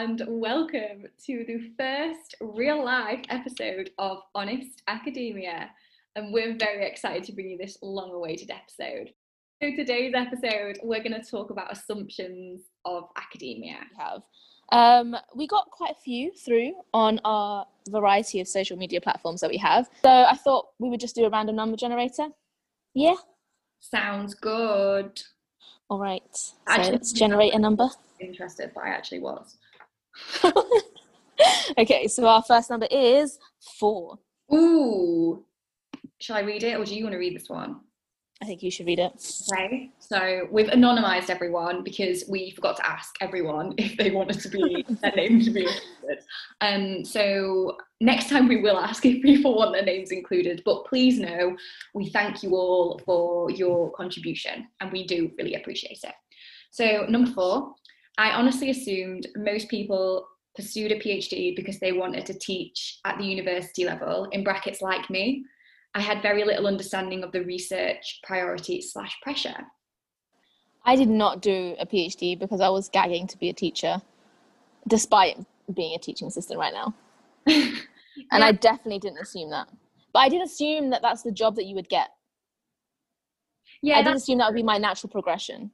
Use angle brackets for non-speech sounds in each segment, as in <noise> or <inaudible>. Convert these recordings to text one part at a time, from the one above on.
and welcome to the first real life episode of Honest Academia. And we're very excited to bring you this long awaited episode. So, today's episode, we're going to talk about assumptions of academia. We have. Um, we got quite a few through on our variety of social media platforms that we have. So, I thought we would just do a random number generator. Yeah. Sounds good. All right. So, actually, let's generate a number. Interested, but I actually was. <laughs> okay, so our first number is four. Ooh. Shall I read it or do you want to read this one? I think you should read it. Okay, so we've anonymized everyone because we forgot to ask everyone if they wanted to be their <laughs> name to be included. Um, so next time we will ask if people want their names included. But please know we thank you all for your contribution, and we do really appreciate it. So number four, I honestly assumed most people pursued a PhD because they wanted to teach at the university level. In brackets, like me. I had very little understanding of the research priority slash pressure. I did not do a PhD because I was gagging to be a teacher, despite being a teaching assistant right now. yeah. <laughs> And I definitely didn't assume that. But I did assume that that's the job that you would get. Yeah, I did assume that would be my natural progression.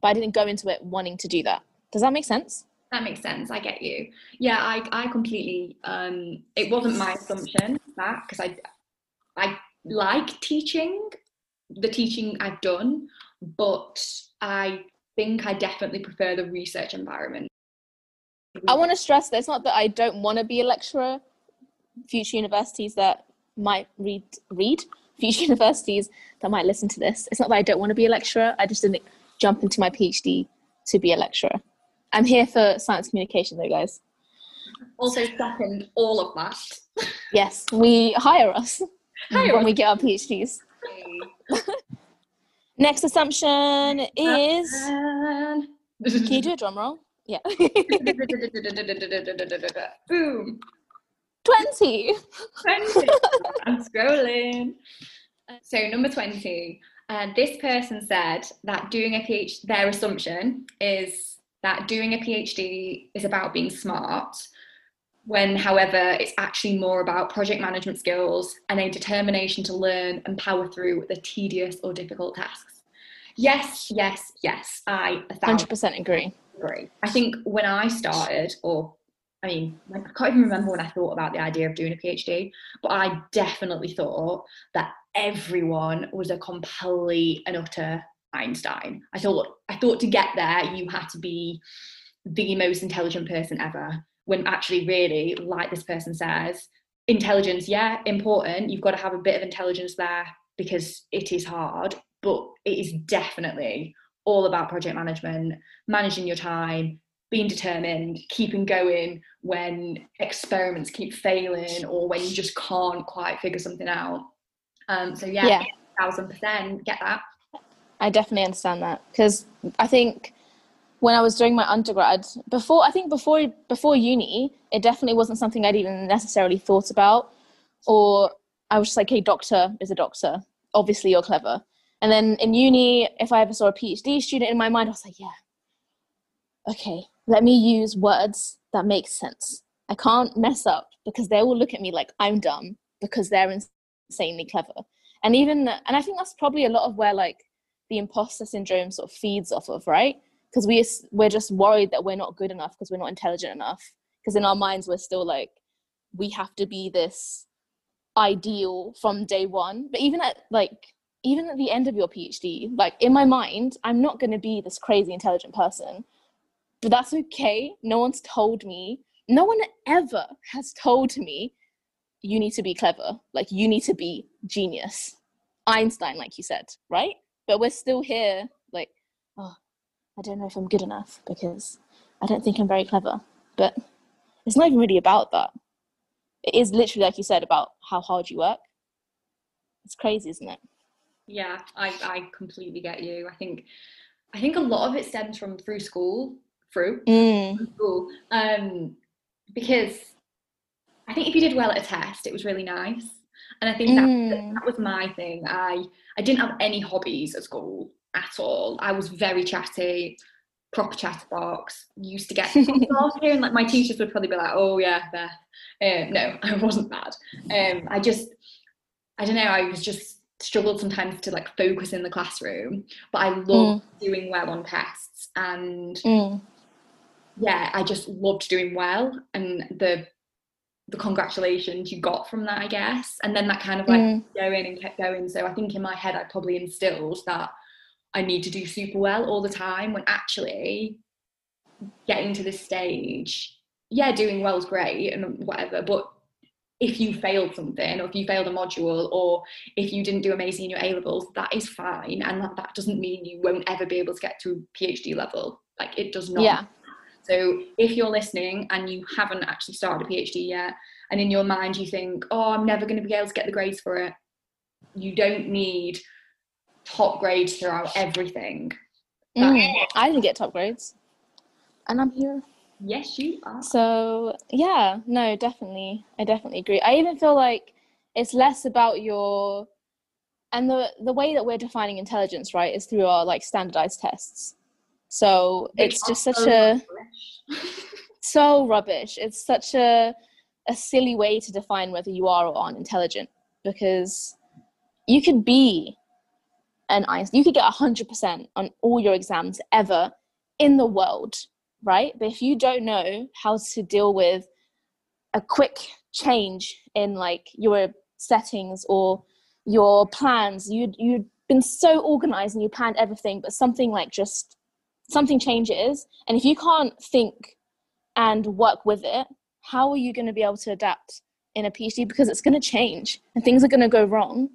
But I didn't go into it wanting to do that. Does that make sense? That makes sense. I get you. Yeah, I, I completely. Um, it wasn't my assumption that because I I like teaching, the teaching I've done, but I think I definitely prefer the research environment. I want to stress that it's not that I don't want to be a lecturer. Future universities that might read read future <laughs> universities that might listen to this. It's not that I don't want to be a lecturer. I just didn't jump into my PhD to be a lecturer. I'm here for science communication, though, guys. Also, second all of that. yes, we hire us. <laughs> Hi, when we get our PhDs. <laughs> Next assumption is. Can you do a drum roll? Yeah. <laughs> Boom. 20. 20. I'm scrolling. So, number 20. Uh, this person said that doing a PhD, their assumption is that doing a PhD is about being smart when, however, it's actually more about project management skills and a determination to learn and power through the tedious or difficult tasks. Yes, yes, yes, I 100% agree. agree. I think when I started, or I mean, I can't even remember when I thought about the idea of doing a PhD, but I definitely thought that everyone was a complete and utter Einstein. I thought I thought to get there you had to be the most intelligent person ever when actually really like this person says intelligence yeah important you've got to have a bit of intelligence there because it is hard but it is definitely all about project management managing your time being determined keeping going when experiments keep failing or when you just can't quite figure something out um, so yeah, yeah. thousand percent get that i definitely understand that because i think when I was doing my undergrad, before I think before before uni, it definitely wasn't something I'd even necessarily thought about. Or I was just like, hey, doctor is a doctor. Obviously, you're clever. And then in uni, if I ever saw a PhD student in my mind, I was like, yeah, okay, let me use words that make sense. I can't mess up because they will look at me like I'm dumb because they're insanely clever. And even, and I think that's probably a lot of where like the imposter syndrome sort of feeds off of, right? because we we're just worried that we're not good enough because we're not intelligent enough because in our minds we're still like we have to be this ideal from day one but even at like even at the end of your phd like in my mind i'm not going to be this crazy intelligent person but that's okay no one's told me no one ever has told me you need to be clever like you need to be genius einstein like you said right but we're still here like oh I don't know if I'm good enough because I don't think I'm very clever. But it's not even really about that. It is literally, like you said, about how hard you work. It's crazy, isn't it? Yeah, I, I completely get you. I think I think a lot of it stems from through school, through, mm. school, um, because I think if you did well at a test, it was really nice. And I think that, mm. that was my thing. I I didn't have any hobbies at school at all. I was very chatty. proper chatterbox. Used to get <laughs> here, and like my teachers would probably be like, "Oh yeah, Beth." Um, no, <laughs> I wasn't bad. Um, I just, I don't know. I was just struggled sometimes to like focus in the classroom, but I loved mm. doing well on tests, and mm. Yeah, I just loved doing well, and the the congratulations you got from that, I guess, and then that kind of like mm. going and kept going. So I think in my head, I probably instilled that I need to do super well all the time when actually getting to this stage, yeah, doing well is great and whatever, but if you failed something or if you failed a module or if you didn't do amazing in your A levels, that is fine. And that, that doesn't mean you won't ever be able to get to PhD level. Like it does not. Yeah. So if you're listening and you haven't actually started a PhD yet, and in your mind you think, oh, I'm never going to be able to get the grades for it, you don't need top grades throughout everything. Mm, I didn't get top grades, and I'm here. Yes, you are. So yeah, no, definitely, I definitely agree. I even feel like it's less about your and the the way that we're defining intelligence, right, is through our like standardized tests. So Which it's just such so a rubbish. <laughs> so rubbish. It's such a a silly way to define whether you are or aren't intelligent because you could be an. You could get 100% on all your exams ever in the world, right? But if you don't know how to deal with a quick change in like your settings or your plans, you you've been so organized and you planned everything, but something like just something changes, and if you can't think and work with it, how are you going to be able to adapt in a PhD? Because it's going to change and things are going to go wrong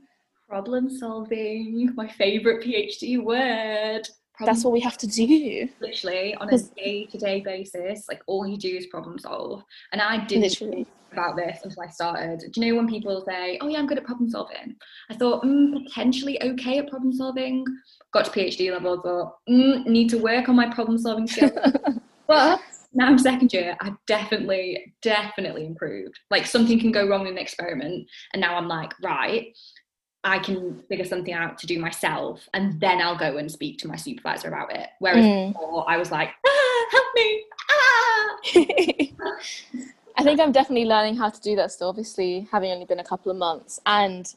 problem solving, my favorite PhD word. Problem That's what we have to do. Literally on a day to day basis, like all you do is problem solve. And I didn't Literally. think about this until I started. Do you know when people say, "Oh yeah, I'm good at problem solving"? I thought mm, potentially okay at problem solving. Got to PhD level, thought mm, need to work on my problem solving skills. <laughs> but now I'm second year, I've definitely, definitely improved. Like something can go wrong in an experiment, and now I'm like, right, I can figure something out to do myself, and then I'll go and speak to my supervisor about it. Whereas mm. before, I was like, ah, help me, ah. <laughs> I think I'm definitely learning how to do that still. Obviously, having only been a couple of months, and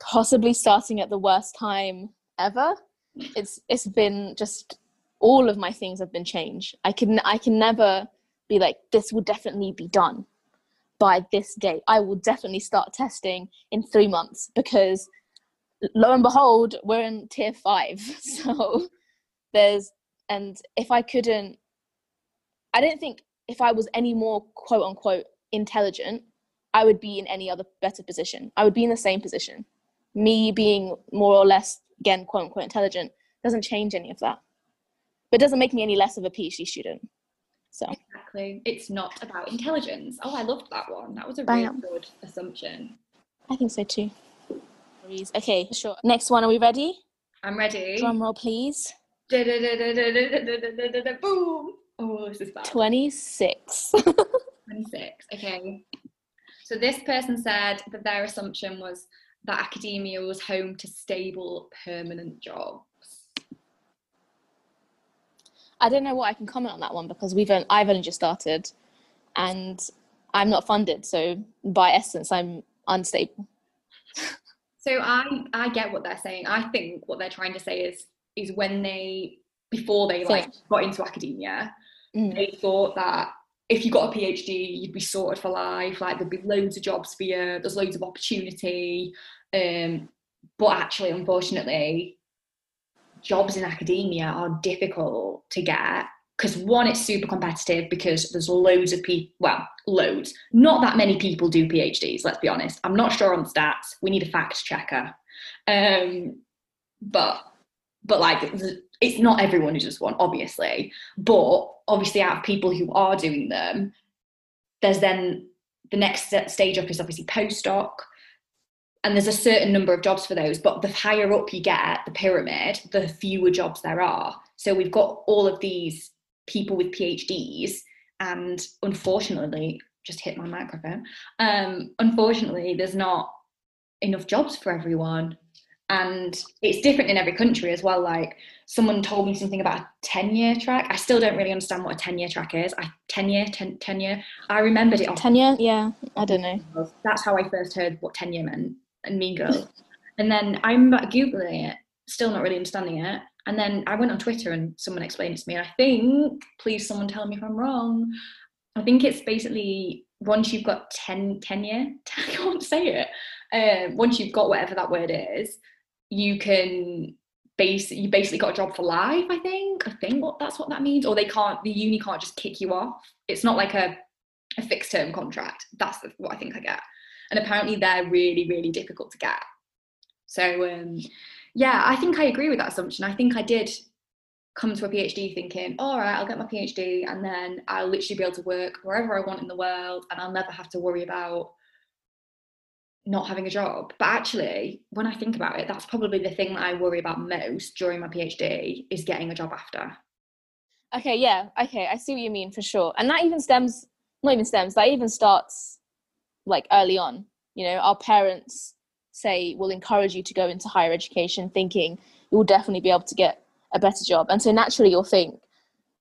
possibly starting at the worst time ever. It's it's been just all of my things have been changed. I can I can never be like this will definitely be done by this date. I will definitely start testing in three months because lo and behold, we're in tier five. <laughs> So there's, and if I couldn't, I don't think if I was any more quote unquote intelligent, I would be in any other better position. I would be in the same position. Me being more or less, again, quote unquote intelligent doesn't change any of that. But doesn't make me any less of a PhD student. So exactly, it's not about intelligence. Oh, I loved that one. That was a really good assumption. I think so too. Okay, sure. Next one. Are we ready? I'm ready. Drum roll, please. Boom. Oh, this is bad. 26. 26. Okay. So this person said that their assumption was that academia was home to stable, permanent jobs. I don't know what I can comment on that one because we've only, I've only just started, and I'm not funded, so by essence, I'm unstable. So I I get what they're saying. I think what they're trying to say is is when they before they like got into academia, mm. they thought that if you got a PhD, you'd be sorted for life. Like there'd be loads of jobs for you. There's loads of opportunity. Um, but actually, unfortunately, jobs in academia are difficult to get because one it's super competitive because there's loads of people well loads not that many people do phds let's be honest i'm not sure on stats we need a fact checker um, but but like it's not everyone who does one obviously but obviously out of people who are doing them there's then the next stage up is obviously postdoc and there's a certain number of jobs for those but the higher up you get the pyramid the fewer jobs there are. So we've got all of these people with phds and unfortunately just hit my microphone um, unfortunately there's not enough jobs for everyone and it's different in every country as well. Like someone told me something about a 10 year track. I still don't really understand what a 10 year track is. I 10 year, 10, 10 year. I remembered it. Off. 10 year? Yeah, I don't know. That's how I first heard what 10 year meant and Mean Girls. <laughs> and then I remember Googling it, still not really understanding it. And then I went on Twitter and someone explained it to me. And I think, please someone tell me if I'm wrong. I think it's basically once you've got 10, 10 year, <laughs> I can't say it. Uh, once you've got whatever that word is, you can base you basically got a job for life i think i think what that's what that means. Or they can't the uni can't just kick you off. It's not like a, a fixed term contract. That's what i think i get. And apparently they're really really difficult to get. So um yeah i think i agree with that assumption. I think i did come to a phd thinking all right i'll get my phd and then i'll literally be able to work wherever i want in the world and i'll never have to worry about not having a job. But actually, when I think about it, that's probably the thing that I worry about most during my PhD is getting a job after. Okay, yeah, okay, I see what you mean for sure. And that even stems, not even stems, that even starts like early on. You know, our parents say will encourage you to go into higher education thinking you will definitely be able to get a better job. And so naturally you'll think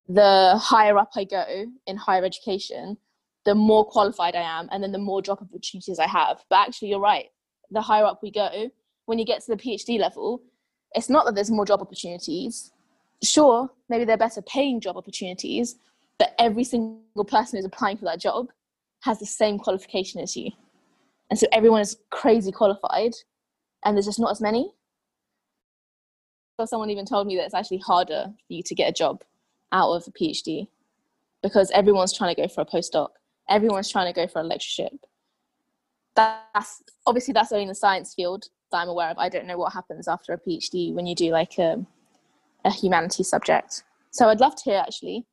the higher up I go in higher education, the more qualified I am, and then the more job opportunities I have. But actually, you're right. The higher up we go, when you get to the PhD level, it's not that there's more job opportunities. Sure, maybe they're better paying job opportunities, but every single person who's applying for that job has the same qualification as you. And so everyone is crazy qualified, and there's just not as many. So someone even told me that it's actually harder for you to get a job out of a PhD because everyone's trying to go for a postdoc everyone's trying to go for a lectureship. That's obviously that's only in the science field that I'm aware of. I don't know what happens after a PhD when you do like a, a humanities subject. So I'd love to hear actually.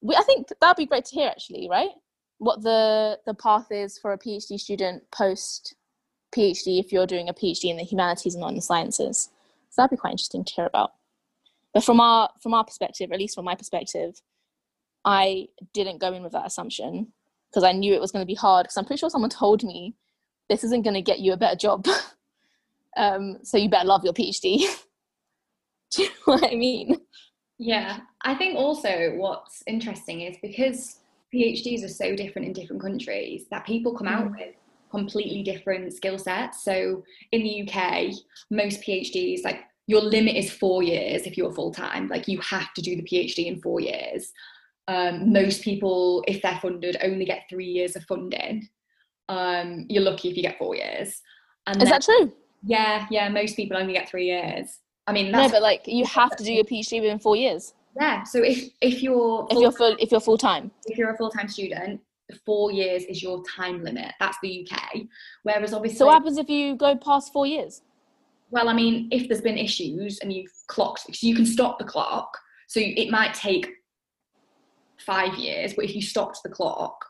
We, I think that'd be great to hear actually, right? What the the path is for a PhD student post PhD if you're doing a PhD in the humanities and not in the sciences. So that'd be quite interesting to hear about. But from our from our perspective, at least from my perspective, I didn't go in with that assumption because I knew it was going to be hard. Because I'm pretty sure someone told me this isn't going to get you a better job. <laughs> um, so you better love your PhD. <laughs> Do you know what I mean? Yeah, I think also what's interesting is because PhDs are so different in different countries that people come out mm. with completely different skill sets. So in the UK, most PhDs, like your limit is four years if you're full time. Like you have to do the PhD in four years. Um, most people, if they're funded, only get three years of funding. Um, you're lucky if you get four years. And Is then, that true? Yeah, yeah. Most people only get three years. I mean, no, but like you have to do your <laughs> PhD within four years. Yeah. So if if you're if you're full if you're full time if you're a full time student, four years is your time limit. That's the UK. Whereas obviously, so what happens if you go past four years? Well, I mean, if there's been issues and you've clocked, so you can stop the clock. So it might take five years, but if you stopped the clock,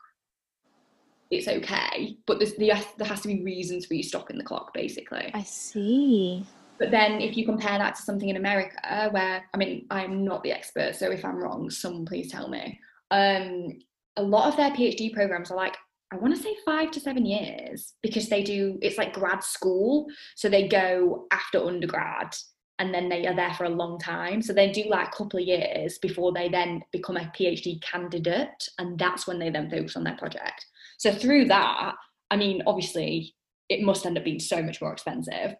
it's okay. But there's, the there has to be reasons for you stopping the clock, basically. I see. But then if you compare that to something in America, where I mean, I'm not the expert, so if I'm wrong, someone please tell me. Um, a lot of their PhD programs are like I want to say five to seven years because they do it's like grad school, so they go after undergrad and then they are there for a long time. So they do like a couple of years before they then become a PhD candidate, and that's when they then focus on their project. So through that, I mean, obviously, it must end up being so much more expensive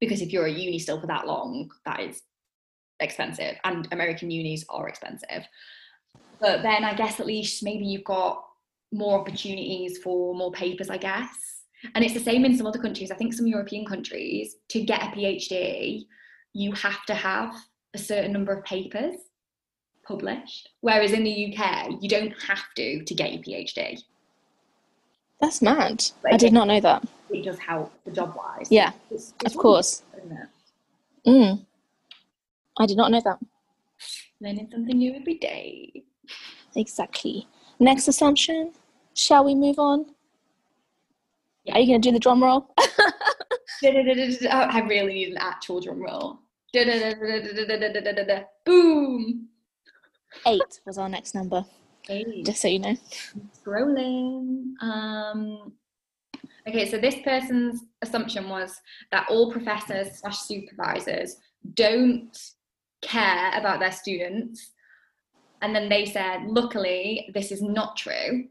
because if you're a uni still for that long, that is expensive, and American unis are expensive. But then I guess at least maybe you've got more opportunities for more papers, I guess. And it's the same in some other countries. I think some European countries to get a PhD, you have to have a certain number of papers published. Whereas in the UK, you don't have to to get your PhD. That's mad. But I did not know that. It does help the job wise. Yeah, it's, it's of course. Mm. I did not know that. Learning something new every day. Exactly. Next assumption. Shall we move on? Yeah. Are you going to do the drum roll? <laughs> I really need an actual drum roll. Boom. Eight was our next number. Eight. Just so you know. Scrolling. Um, Okay, so this person's assumption was that all professors slash supervisors don't care about their students. And then they said, luckily, this is not true.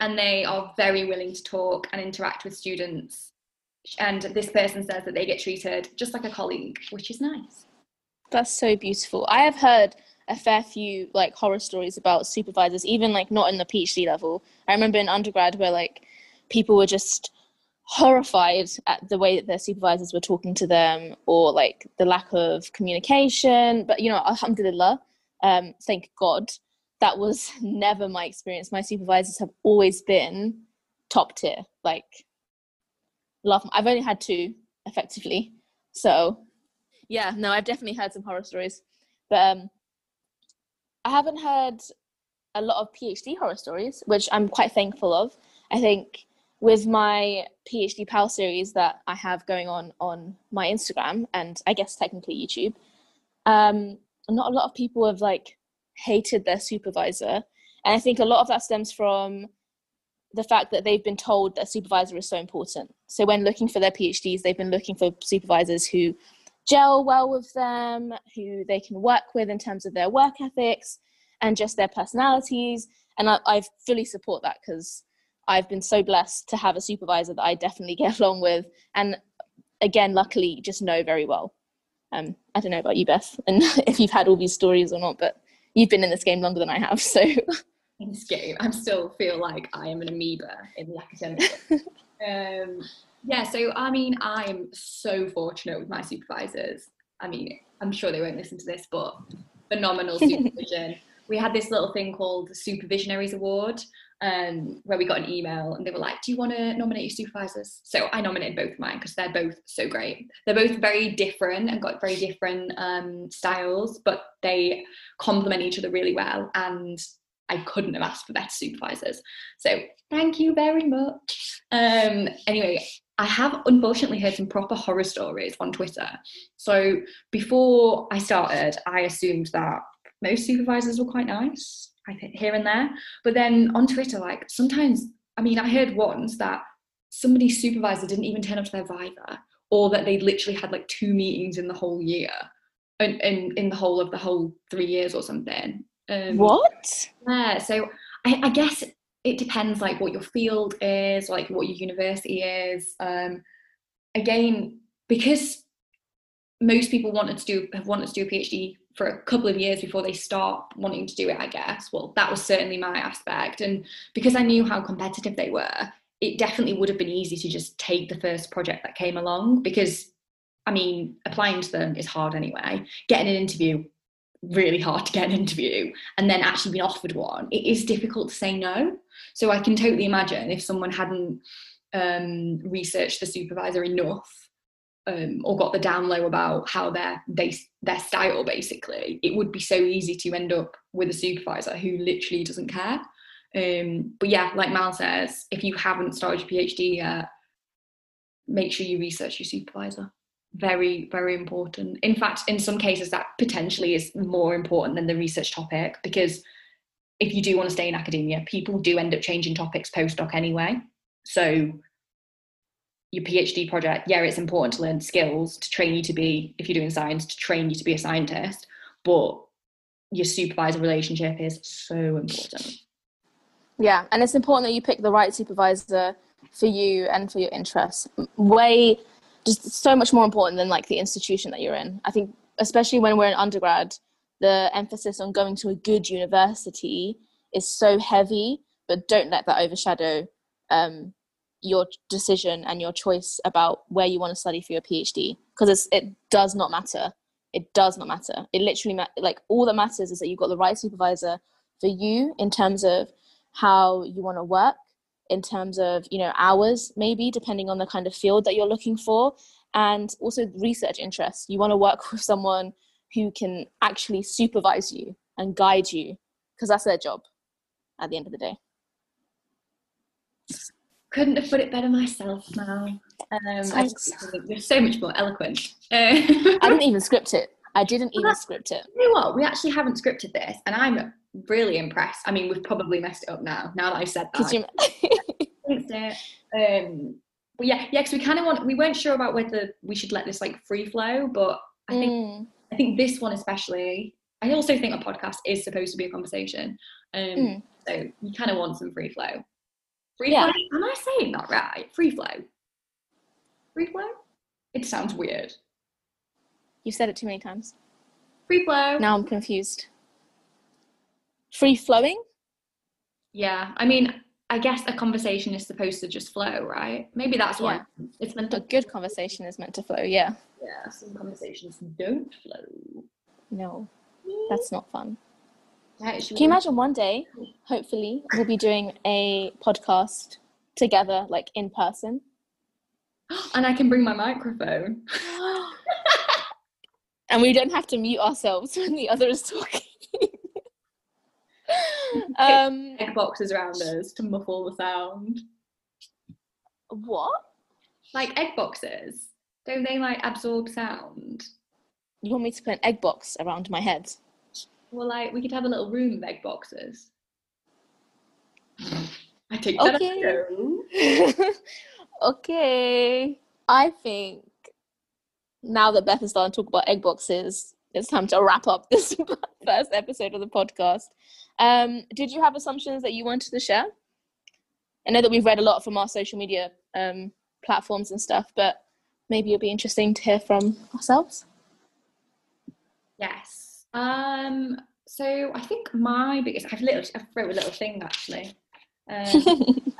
And they are very willing to talk and interact with students. And this person says that they get treated just like a colleague, which is nice. That's so beautiful. I have heard a fair few like horror stories about supervisors, even like not in the PhD level. I remember in undergrad where like people were just horrified at the way that their supervisors were talking to them or like the lack of communication. But you know, alhamdulillah, um, thank God, that was <laughs> never my experience. My supervisors have always been top tier. Like I've only had two effectively. So yeah, no, I've definitely heard some horror stories. But um I haven't heard a lot of PhD horror stories, which I'm quite thankful of. I think with my PhD Pal series that I have going on on my Instagram and I guess technically YouTube, um, not a lot of people have like hated their supervisor, and I think a lot of that stems from the fact that they've been told that supervisor is so important. So when looking for their PhDs, they've been looking for supervisors who gel well with them, who they can work with in terms of their work ethics and just their personalities. And I, I fully support that because I've been so blessed to have a supervisor that I definitely <laughs> get along with. And again, luckily, just know very well. Um, I don't know about you, Beth, and <laughs> if you've had all these stories or not, but you've been in this game longer than I have. <laughs> So in this game, I still feel like I am an amoeba in the academic. <laughs> um, yeah, so I mean, I'm so fortunate with my supervisors. I mean, I'm sure they won't listen to this, but phenomenal <laughs> supervision. we had this little thing called the Supervisionaries Award, um, where we got an email and they were like, Do you want to nominate your supervisors? So I nominated both of mine because they're both so great. They're both very different and got very different um, styles, but they complement each other really well. And I couldn't have asked for better supervisors. So thank you very much. Um, anyway, I have unfortunately heard some proper horror stories on Twitter. So before I started, I assumed that most supervisors were quite nice, I think here and there. But then on Twitter, like sometimes, I mean, I heard once that somebody's supervisor didn't even turn up to their Viva, or that they'd literally had like two meetings in the whole year, and in, in, in the whole of the whole three years or something. Um, what? Yeah. So I, I guess it depends like what your field is like what your university is um, again because most people wanted to do have wanted to do a phd for a couple of years before they start wanting to do it i guess well that was certainly my aspect and because i knew how competitive they were it definitely would have been easy to just take the first project that came along because i mean applying to them is hard anyway getting an interview really hard to get an interview and then actually been offered one it is difficult to say no so I can totally imagine if someone hadn't um, researched the supervisor enough um, or got the down low about how their they their style basically, it would be so easy to end up with a supervisor who literally doesn't care. Um, but yeah, like Mal says, if you haven't started your PhD yet, make sure you research your supervisor. Very, very important. In fact, in some cases, that potentially is more important than the research topic because if you do want to stay in academia, people do end up changing topics postdoc anyway. So your PhD project, yeah, it's important to learn skills to train you to be, if you're doing science, to train you to be a scientist, but your supervisor relationship is so important. Yeah, and it's important that you pick the right supervisor for you and for your interests. Way just so much more important than like the institution that you're in. I think especially when we're in undergrad, the emphasis on going to a good university is so heavy, but don't let that overshadow um, your decision and your choice about where you want to study for your PhD because it does not matter. It does not matter. It literally ma- like all that matters is that you've got the right supervisor for you in terms of how you want to work, in terms of you know hours maybe depending on the kind of field that you're looking for, and also research interests. You want to work <laughs> with someone who can actually supervise you and guide you because that's their job at the end of the day. Couldn't have put it better myself now um, you're so much more eloquent. I didn't <laughs> even script it. I didn't even script it. You know what? We actually haven't scripted this and i'm really impressed i mean we've probably messed it up now now that i said that you... <laughs> um, but yeah, yeah, because we kind of want we weren't sure about whether we should let this like free flow, but I think Mm. I think this one especially. I also think a podcast is supposed to be a conversation, um, Mm. so you kind of want some free flow. Free Yeah. flow? Am I saying that right? Free flow. Free flow? It sounds weird. You've said it too many times. Free flow. Now I'm confused. Free flowing? Yeah, I mean, I guess a conversation is supposed to just flow, right? Maybe that's why Yeah. it's meant A good conversation is meant to flow, yeah. Yeah, some conversations don't flow. No, that's not fun. Yeah, Can you imagine one day, hopefully, we'll be doing a podcast together, like in person? <gasps> And I can bring my microphone. <gasps> and we don't have to mute ourselves when the other is talking. Um, Egg boxes around us to muffle the sound. what? Like egg boxes, don't they like absorb sound? You want me to put an egg box around my head? Well, like we could have a little room of egg boxes. I take that. Okay. as a go. okay. I think now that Beth is starting to talk about egg boxes, it's time to wrap up this <laughs> first episode of the podcast. Um, did you have assumptions that you wanted to share? I know that we've read a lot from our social media um, platforms and stuff, but maybe it'll be interesting to hear from ourselves. Yes. Um. So I think my biggest, I've little, I wrote a little thing actually. Um, <laughs>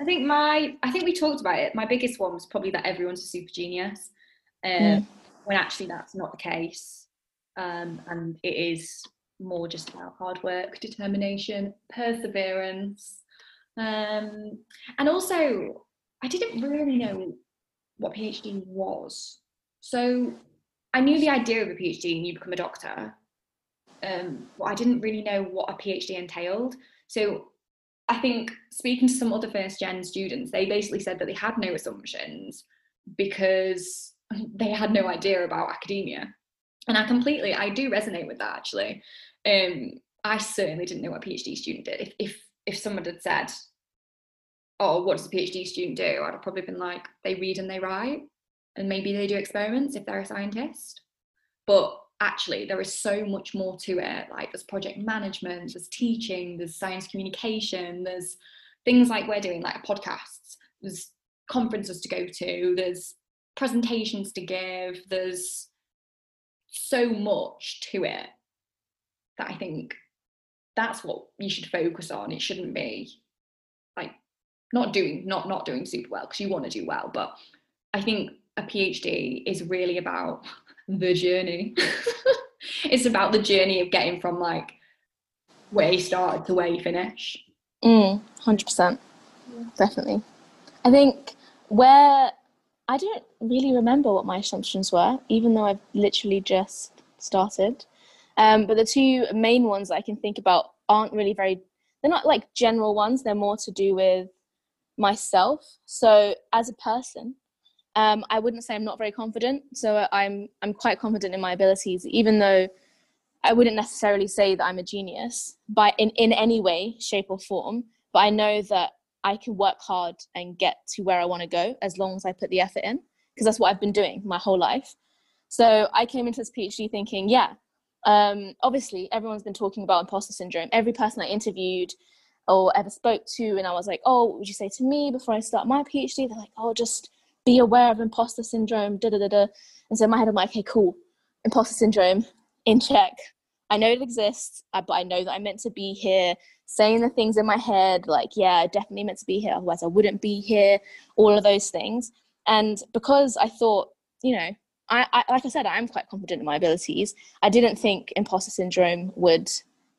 I think my, I think we talked about it. My biggest one was probably that everyone's a super genius, um, Mm. when actually that's not the case, um, and it is more just about hard work, determination, perseverance, um, and also I didn't really know what PhD was, so I knew the idea of a PhD and you become a doctor, um, but I didn't really know what a PhD entailed. So I think speaking to some other first gen students, they basically said that they had no assumptions because <laughs> they had no idea about academia. And I completely, I do resonate with that actually. Um, I certainly didn't know what a PhD student did. If if if someone had said, "Oh, what does a PhD student do?" I'd have probably been like, "They read and they write, and maybe they do experiments if they're a scientist." But actually, there is so much more to it. Like there's project management, there's teaching, there's science communication, there's things like we're doing, like podcasts. There's conferences to go to. There's presentations to give. There's so much to it that I think that's what you should focus on. It shouldn't be like not doing not not doing super well because you want to do well, but I think a PhD is really about the journey. <laughs> it's about the journey of getting from like where you started to where you finish. Mm, 100%. Definitely. I think where I don't really remember what my assumptions were, even though I've literally just started. Um, but the two main ones I can think about aren't really very, they're not like general ones, they're more to do with myself. So as a person, um, I wouldn't say I'm not very confident. So I'm I'm quite confident in my abilities, even though I wouldn't necessarily say that I'm a genius by in, in any way, shape or form. But I know that I can work hard and get to where I want to go as long as I put the effort in, because that's what I've been doing my whole life. So I came into this PhD thinking, yeah, um, obviously everyone's been talking about imposter syndrome. Every person I interviewed or ever spoke to, and I was like, oh, what would you say to me before I start my PhD? They're like, oh, just be aware of imposter syndrome, da da da da. And so in my head, I'm like, okay, cool, imposter syndrome in check. I know it exists, uh, but I know that I'm meant to be here saying the things in my head, like, yeah, I definitely meant to be here, otherwise I wouldn't be here, all of those things. And because I thought, you know, I, I like I said, I'm quite confident in my abilities. I didn't think imposter syndrome would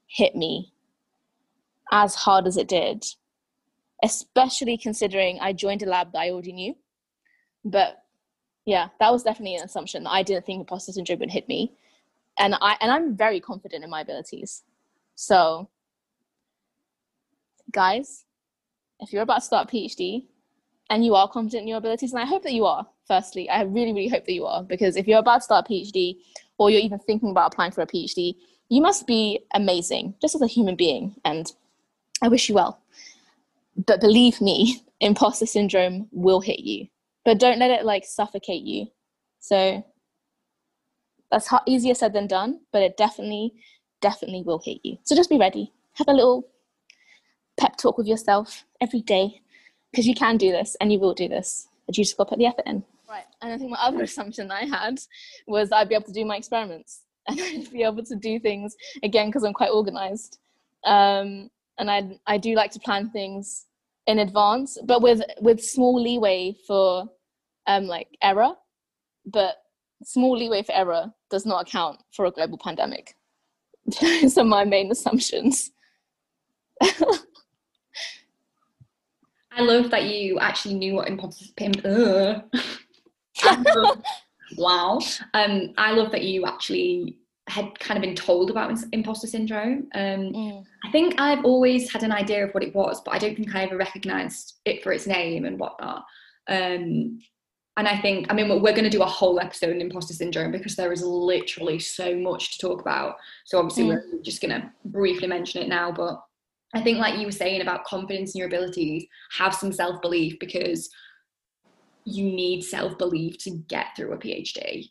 hit me as hard as it did, especially considering I joined a lab that I already knew. But yeah, that was definitely an assumption that I didn't think imposter syndrome would hit me. And I and I'm very confident in my abilities. So guys, if you're about to start a PhD and you are confident in your abilities, and I hope that you are, firstly, I really, really hope that you are, because if you're about to start a PhD or you're even thinking about applying for a PhD, you must be amazing just as a human being. And I wish you well. but believe me, <laughs> imposter syndrome will hit you. But don't let it like suffocate you. So that's easier said than done, but it definitely, definitely will hit you. So just be ready. Have a little pep talk with yourself every day because you can do this and you will do this. But you just got to put the effort in. Right. And I think my other <laughs> assumption I had was I'd be able to do my experiments <laughs> and I'd be able to do things again because I'm quite organized. Um, and I I do like to plan things in advance, but with with small leeway for um, like error. But small leeway for error does not account for a global pandemic. <laughs> Those are my main assumptions. I love that you actually knew what imposter. Syndrome. <laughs> wow. Um, I love that you actually had kind of been told about imposter syndrome. Um, mm. I think I've always had an idea of what it was, but I don't think I ever recognised it for its name and whatnot. Um, and I think, I mean, we're going to do a whole episode on imposter syndrome because there is literally so much to talk about. So obviously, mm. we're just going to briefly mention it now. But I think, like you were saying about confidence in your abilities, have some self belief because you need self belief to get through a PhD.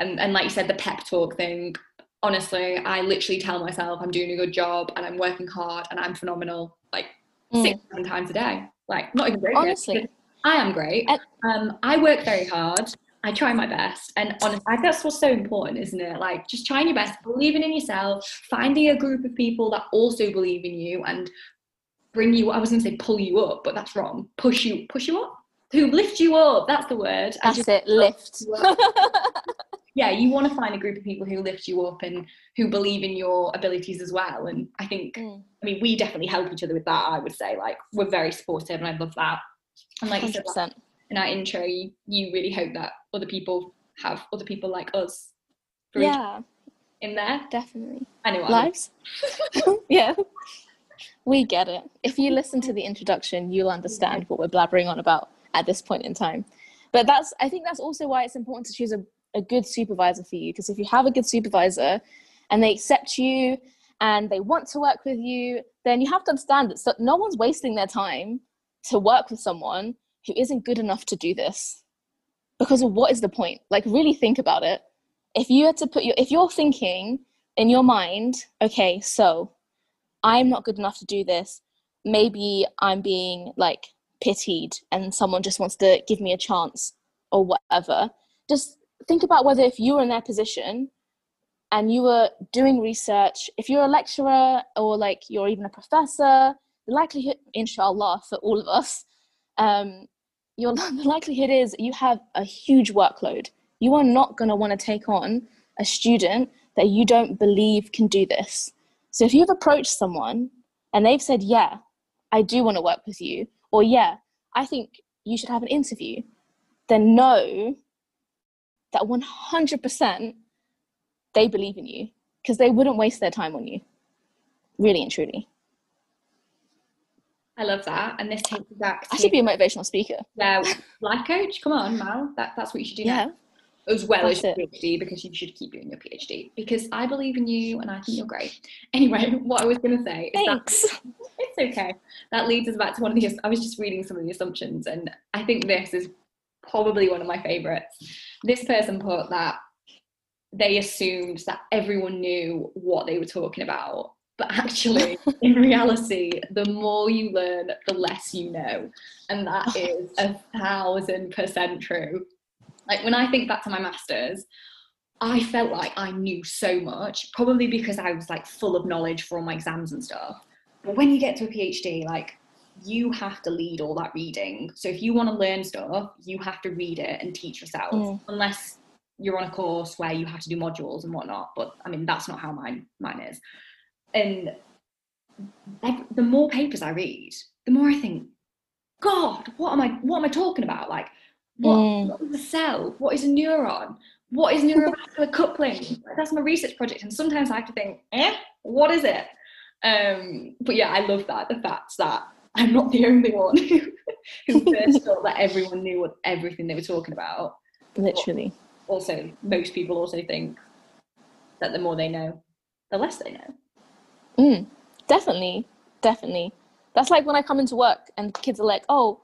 And, and like you said, the pep talk thing, honestly, I literally tell myself I'm doing a good job and I'm working hard and I'm phenomenal, like mm. six, seven times a day. Like, not even great. Honestly. I am great. Um, I work very hard. I try my best. And honestly, that's what's so important, isn't it? Like just trying your best, believing in yourself, finding a group of people that also believe in you and bring you I was gonna say pull you up, but that's wrong. Push you push you up. Who lift you up, that's the word. That's it, lift. <laughs> yeah, you want to find a group of people who lift you up and who believe in your abilities as well. And I think mm. I mean we definitely help each other with that, I would say. Like we're very supportive and I love that. And like 100%. you said in our intro, you, you really hope that other people have other people like us. Yeah. In there. Definitely. Anyway. Lives? <laughs> yeah. We get it. If you listen to the introduction, you'll understand what we're blabbering on about at this point in time. But that's I think that's also why it's important to choose a, a good supervisor for you. Because if you have a good supervisor and they accept you and they want to work with you, then you have to understand that no one's wasting their time to work with someone who isn't good enough to do this. Because what is the point? Like really think about it. If you had to put your if you're thinking in your mind okay so i'm not good enough to do this. Maybe i'm being like pitied and someone just wants to give me a chance or whatever. Just think about whether if you were in their position and you were doing research if you're a lecturer or like you're even a professor the likelihood, inshallah, for all of us, um, your, <laughs> the likelihood is you have a huge workload. You are not going to want to take on a student that you don't believe can do this. So if you've approached someone and they've said, Yeah, I do want to work with you, or Yeah, I think you should have an interview, then know that 100% they believe in you because they wouldn't waste their time on you, really and truly. I love that. And this takes us back to, I should be a motivational speaker. Yeah, life coach. Come on, Mal. That, that's what you should do yeah. now. As well that's as your it. PhD, because you should keep doing your PhD. Because I believe in you and I think you're great. Anyway, <laughs> what I was going to say is Thanks. That, <laughs> it's okay. That leads us back to one of the, I was just reading some of the assumptions, and I think this is probably one of my favorites. This person put that they assumed that everyone knew what they were talking about but actually, in reality, the more you learn, the less you know. And that <laughs> is a thousand percent true. Like when I think back to my master's, I felt like I knew so much, probably because I was like full of knowledge for all my exams and stuff. But when you get to a PhD, like you have to lead all that reading. So if you want to learn stuff, you have to read it and teach yourself, mm. unless you're on a course where you have to do modules and whatnot. But I mean, that's not how mine mine is and the more papers I read, the more I think, God, what am I? What am I talking about? Like, what, mm. what is a cell? What is a neuron? What is neurovascular <laughs> coupling? That's my research project, and sometimes I have to think, eh, what is it? Um, but yeah, I love that the fact that I'm not the only one <laughs> who, who first thought that everyone knew what everything they were talking about. Literally. But also, most people also think that the more they know, the less they know. Mm, definitely, definitely. That's like when I come into work and kids are like, "Oh,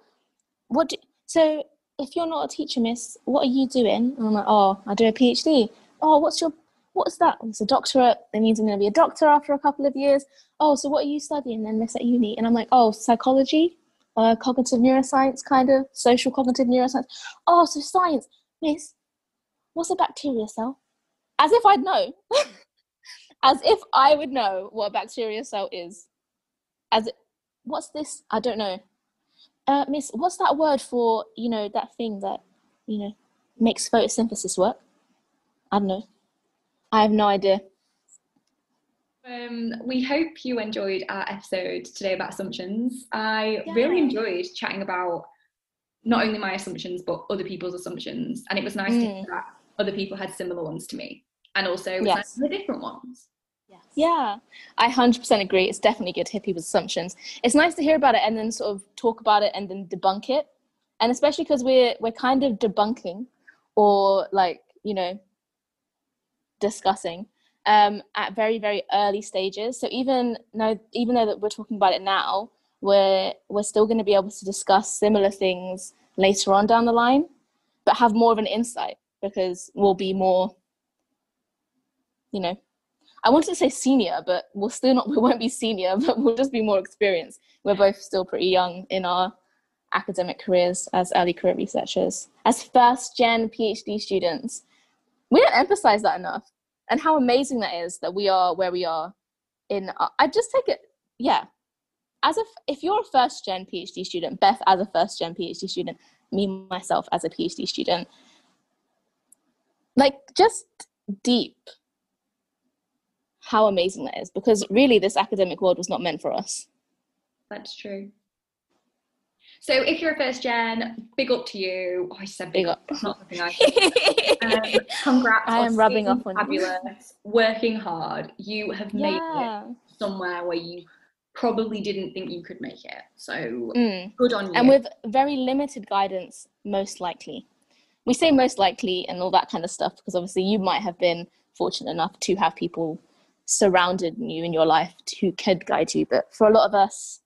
what? Do, so if you're not a teacher, miss, what are you doing?" And I'm like, "Oh, I do a PhD." Oh, what's your what's that? It's a doctorate. That means I'm going to be a doctor after a couple of years. Oh, so what are you studying then, miss, at uni? And I'm like, oh, psychology, uh, cognitive neuroscience, kind of social cognitive neuroscience. Oh, so science, miss. What's a bacteria cell? As if I'd know. <laughs> As if I would know what a bacteria cell is. As it, what's this? I don't know. Uh, miss, what's that word for, you know, that thing that, you know, makes photosynthesis work? I don't know. I have no idea. Um, we hope you enjoyed our episode today about assumptions. I yeah. really enjoyed chatting about not only my assumptions but other people's assumptions, and it was nice mm. to hear that other people had similar ones to me, and also yes. the different ones. Yes. Yeah, I 100% agree. It's definitely good to hear people's assumptions. It's nice to hear about it and then sort of talk about it and then debunk it, and especially because we're we're kind of debunking or like you know discussing um, at very very early stages. So even though even though that we're talking about it now, we're we're still going to be able to discuss similar things later on down the line, but have more of an insight because we'll be more, you know, I wanted to say senior, but we'll still not <laughs> we won't be senior, but we'll just be more experienced. We're both still pretty young in our academic careers as early career researchers, as first gen PhD students we don't emphasize that enough. And how amazing that is that we are where we are in uh, i just take it yeah. As if if you're a first gen phd student beth as a first gen phd student me myself as a phd student like just deep how amazing that is because really this academic world was not meant for us that's true so if you're a first gen, big up to you. Oh, I said big, big up. It's not something I <laughs> um, congrats. I am rubbing off on fabulous, you. working hard. You have made yeah. it somewhere where you probably didn't think you could make it. So mm. good on you. And with very limited guidance, most likely. We say most likely and all that kind of stuff because obviously you might have been fortunate enough to have people surrounded you in your life who could guide you. But for a lot of us,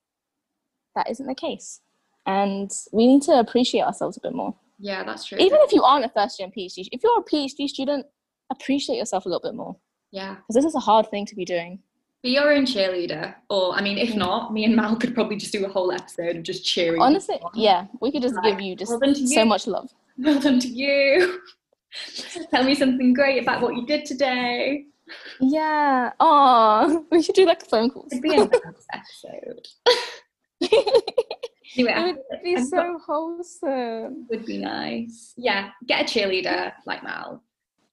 that isn't the case and we need to appreciate ourselves a bit more. Yeah, that's true. Even if you aren't a first gen PhD, if you're a PhD student, appreciate yourself a little bit more. Yeah. Because this is a hard thing to be doing. Be your own cheerleader. Or, I mean, if not, me and Mal could probably just do a whole episode of just cheering. Honestly, yeah, we could just like, give you just well you. so much love. Well done to you. <laughs> Tell me something great about what you did today. Yeah. Oh, <laughs> we should do like a phone call. It'd be an episode. <laughs> it would be so wholesome. Would be nice. Yeah, get a cheerleader like Mal.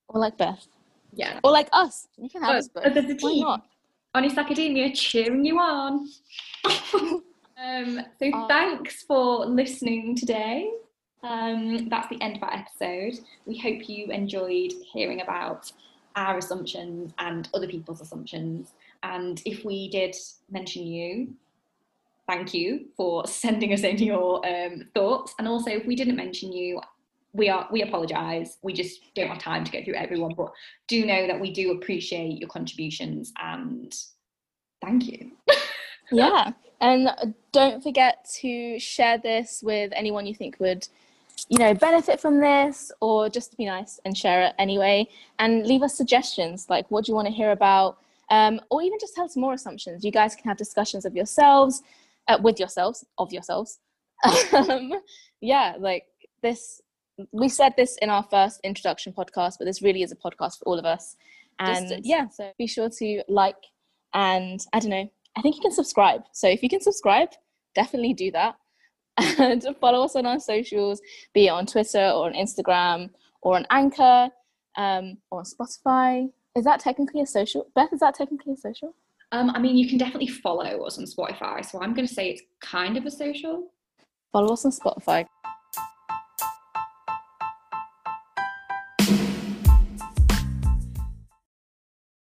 Or like Beth. Yeah. Or like us. You can have us both. Why team. not? Honest Academia cheering you on. <laughs> um, so uh, thanks for listening today. Um, that's the end of our episode. We hope you enjoyed hearing about our assumptions and other people's assumptions. And if we did mention you, thank you for <laughs> sending us in your um, thoughts. And also, if we didn't mention you, we are we apologise. We just don't have time to go through everyone, but do know that we do appreciate your contributions and thank you. <laughs> yeah, and don't forget to share this with anyone you think would you know benefit from this or just be nice and share it anyway. And leave us suggestions like what do you want to hear about? Um, or even just tell us more assumptions. You guys can have discussions of yourselves uh, with yourselves of yourselves. <laughs> Um, yeah like this we said this in our first introduction podcast but this really is a podcast for all of us. And Distance. yeah so be sure to like and i don't know i think you can subscribe. So if you can subscribe definitely do that <laughs> and follow us on our socials be it on twitter or on instagram or on anchor um, or on spotify is that technically a social beth is that technically a social um, I mean, you can definitely follow us on Spotify. So I'm going to say it's kind of a social. Follow us on Spotify.